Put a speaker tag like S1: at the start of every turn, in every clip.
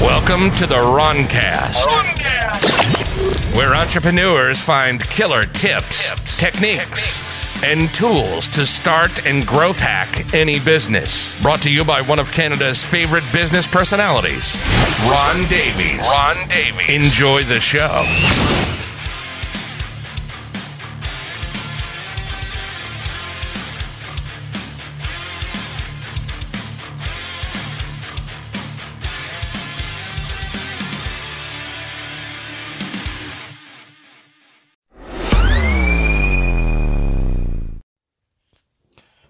S1: Welcome to the Roncast, where entrepreneurs find killer tips, techniques, and tools to start and growth hack any business. Brought to you by one of Canada's favorite business personalities, Ron Davies. Ron Davies. Enjoy the show.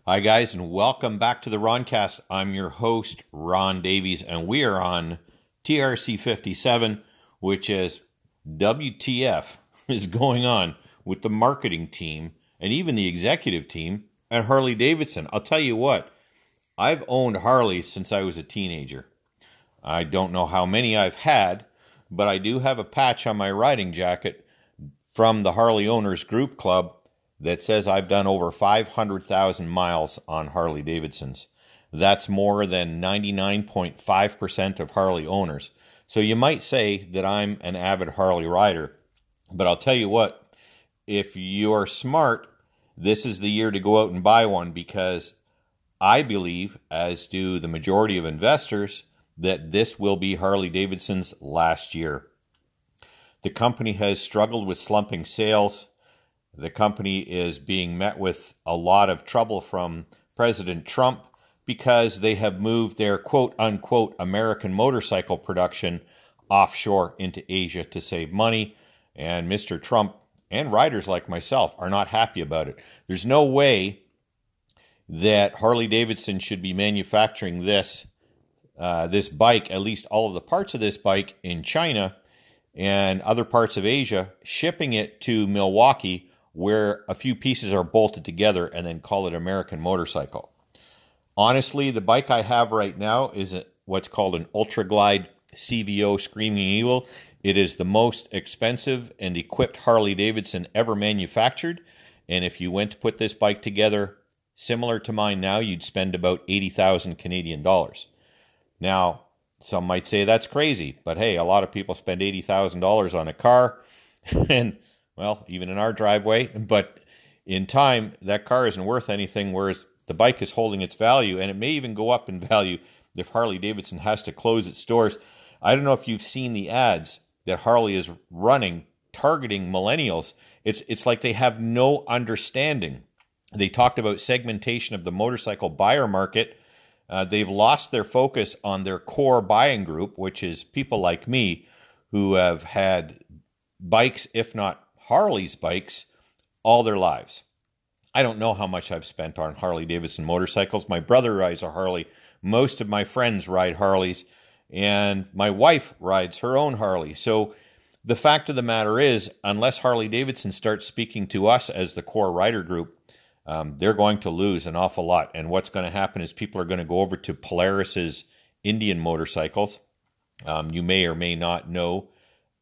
S2: Hi, guys, and welcome back to the Roncast. I'm your host, Ron Davies, and we are on TRC 57, which is WTF is going on with the marketing team and even the executive team at Harley Davidson. I'll tell you what, I've owned Harley since I was a teenager. I don't know how many I've had, but I do have a patch on my riding jacket from the Harley Owners Group Club that says I've done over 500,000 miles on Harley Davidsons. That's more than 99.5% of Harley owners. So you might say that I'm an avid Harley rider, but I'll tell you what, if you're smart, this is the year to go out and buy one because I believe, as do the majority of investors, that this will be Harley Davidson's last year. The company has struggled with slumping sales the company is being met with a lot of trouble from President Trump because they have moved their quote unquote American motorcycle production offshore into Asia to save money. And Mr. Trump and riders like myself are not happy about it. There's no way that Harley Davidson should be manufacturing this uh, this bike, at least all of the parts of this bike in China and other parts of Asia, shipping it to Milwaukee where a few pieces are bolted together and then call it American motorcycle. Honestly, the bike I have right now is what's called an Ultra Glide CVO Screaming Eagle. It is the most expensive and equipped Harley Davidson ever manufactured. And if you went to put this bike together similar to mine now, you'd spend about 80,000 Canadian dollars. Now, some might say that's crazy, but hey, a lot of people spend $80,000 on a car and well, even in our driveway. But in time, that car isn't worth anything, whereas the bike is holding its value, and it may even go up in value if Harley Davidson has to close its stores. I don't know if you've seen the ads that Harley is running targeting millennials. It's it's like they have no understanding. They talked about segmentation of the motorcycle buyer market. Uh, they've lost their focus on their core buying group, which is people like me who have had bikes, if not Harley's bikes all their lives. I don't know how much I've spent on Harley Davidson motorcycles. My brother rides a Harley. Most of my friends ride Harleys, and my wife rides her own Harley. So the fact of the matter is, unless Harley Davidson starts speaking to us as the core rider group, um, they're going to lose an awful lot. And what's going to happen is people are going to go over to Polaris's Indian motorcycles. Um, you may or may not know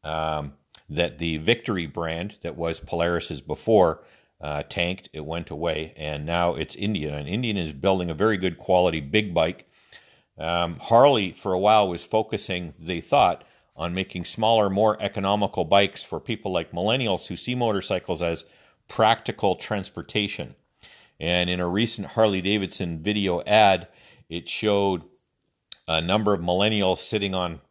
S2: um, that the Victory brand that was Polaris's before uh, tanked. It went away, and now it's Indian. And Indian is building a very good quality big bike. Um, Harley, for a while, was focusing, they thought, on making smaller, more economical bikes for people like millennials who see motorcycles as practical transportation. And in a recent Harley Davidson video ad, it showed a number of millennials sitting on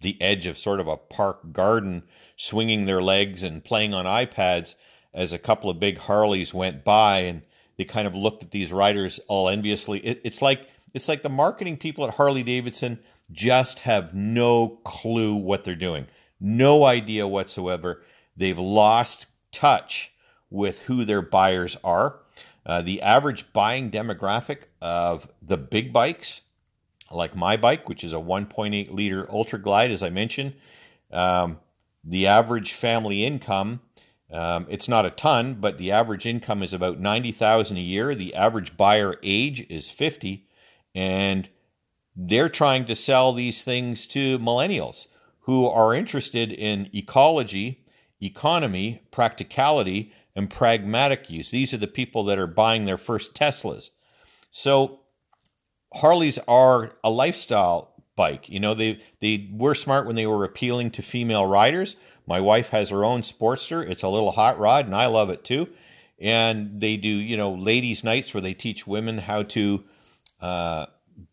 S2: the edge of sort of a park garden swinging their legs and playing on iPads as a couple of big Harleys went by and they kind of looked at these riders all enviously. It, it's like it's like the marketing people at Harley Davidson just have no clue what they're doing. No idea whatsoever. They've lost touch with who their buyers are. Uh, the average buying demographic of the big bikes, like my bike, which is a 1.8 liter Ultra Glide, as I mentioned, um, the average family income um, it's not a ton but the average income is about 90000 a year. The average buyer age is 50 and they're trying to sell these things to millennials who are interested in ecology economy practicality and pragmatic use. These are the people that are buying their first teslas. So harleys are a lifestyle bike. You know, they they were smart when they were appealing to female riders. My wife has her own Sportster. It's a little hot rod, and I love it too. And they do, you know, ladies' nights where they teach women how to uh,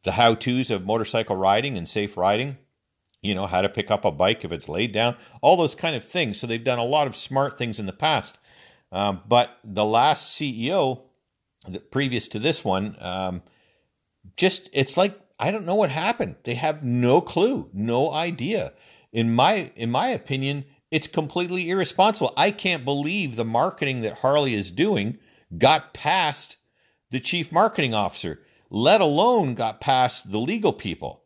S2: the how tos of motorcycle riding and safe riding. You know, how to pick up a bike if it's laid down, all those kind of things. So they've done a lot of smart things in the past. Um, but the last CEO, the, previous to this one, um, just it's like I don't know what happened. They have no clue, no idea. In my in my opinion, it's completely irresponsible. I can't believe the marketing that Harley is doing got past the chief marketing officer, let alone got past the legal people.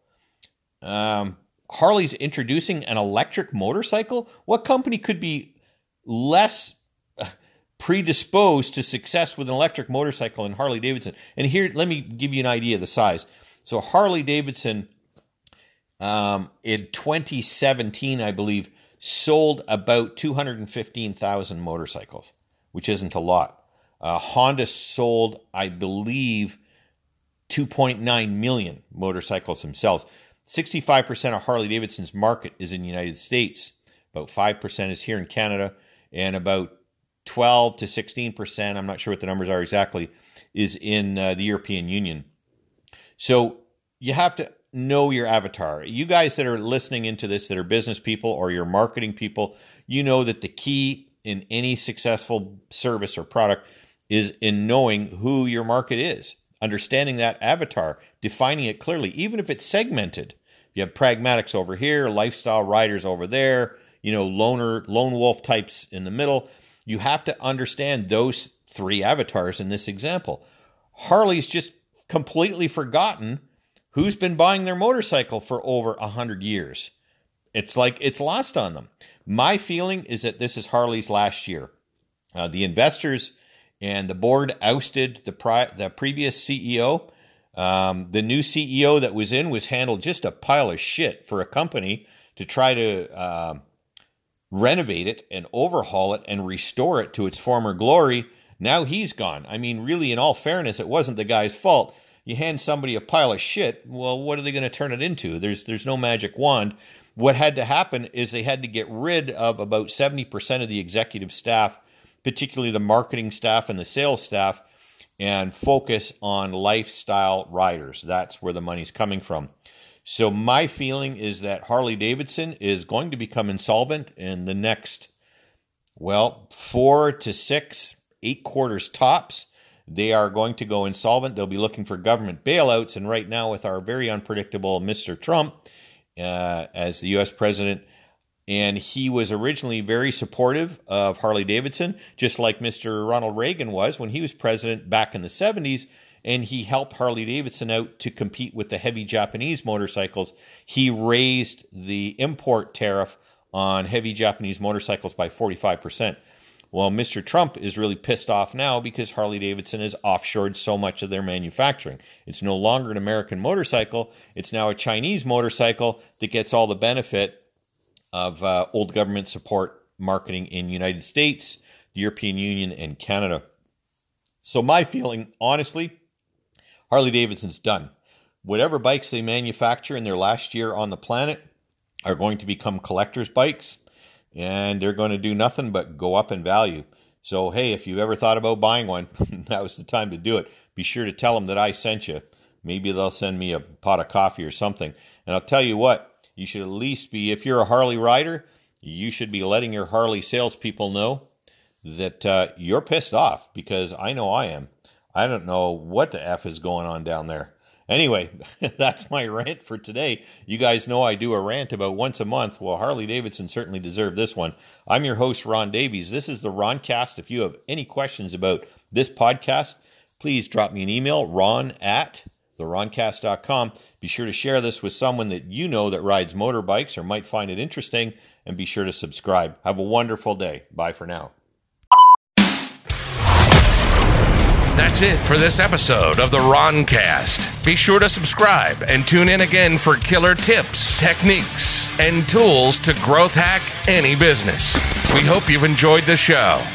S2: Um, Harley's introducing an electric motorcycle. What company could be less predisposed to success with an electric motorcycle than Harley Davidson? And here, let me give you an idea of the size. So Harley Davidson um, in 2017, I believe, sold about 215,000 motorcycles, which isn't a lot. Uh, Honda sold, I believe, 2.9 million motorcycles themselves. 65% of Harley Davidson's market is in the United States. About 5% is here in Canada, and about 12 to 16%, I'm not sure what the numbers are exactly, is in uh, the European Union. So you have to know your avatar. You guys that are listening into this that are business people or you're marketing people, you know that the key in any successful service or product is in knowing who your market is, understanding that avatar, defining it clearly, even if it's segmented. You have pragmatics over here, lifestyle riders over there, you know, loner, lone wolf types in the middle. You have to understand those three avatars in this example. Harley's just completely forgotten who's been buying their motorcycle for over a hundred years. It's like it's lost on them. My feeling is that this is Harley's last year. Uh, the investors and the board ousted the pri- the previous CEO. Um, the new CEO that was in was handled just a pile of shit for a company to try to uh, renovate it and overhaul it and restore it to its former glory. Now he's gone. I mean, really, in all fairness, it wasn't the guy's fault you hand somebody a pile of shit, well, what are they going to turn it into? There's there's no magic wand. What had to happen is they had to get rid of about 70% of the executive staff, particularly the marketing staff and the sales staff, and focus on lifestyle riders. That's where the money's coming from. So my feeling is that Harley Davidson is going to become insolvent in the next well, 4 to 6, 8 quarters tops. They are going to go insolvent. They'll be looking for government bailouts. And right now, with our very unpredictable Mr. Trump uh, as the U.S. president, and he was originally very supportive of Harley Davidson, just like Mr. Ronald Reagan was when he was president back in the 70s. And he helped Harley Davidson out to compete with the heavy Japanese motorcycles. He raised the import tariff on heavy Japanese motorcycles by 45%. Well, Mr. Trump is really pissed off now because Harley Davidson has offshored so much of their manufacturing. It's no longer an American motorcycle, it's now a Chinese motorcycle that gets all the benefit of uh, old government support marketing in the United States, the European Union, and Canada. So, my feeling, honestly, Harley Davidson's done. Whatever bikes they manufacture in their last year on the planet are going to become collector's bikes and they're going to do nothing but go up in value. So, hey, if you've ever thought about buying one, now's the time to do it. Be sure to tell them that I sent you. Maybe they'll send me a pot of coffee or something. And I'll tell you what, you should at least be, if you're a Harley rider, you should be letting your Harley salespeople know that uh, you're pissed off because I know I am. I don't know what the F is going on down there. Anyway, that's my rant for today. You guys know I do a rant about once a month. Well, Harley Davidson certainly deserved this one. I'm your host, Ron Davies. This is the Roncast. If you have any questions about this podcast, please drop me an email, ron at theroncast.com. Be sure to share this with someone that you know that rides motorbikes or might find it interesting, and be sure to subscribe. Have a wonderful day. Bye for now.
S1: That's it for this episode of the Roncast. Be sure to subscribe and tune in again for killer tips, techniques, and tools to growth hack any business. We hope you've enjoyed the show.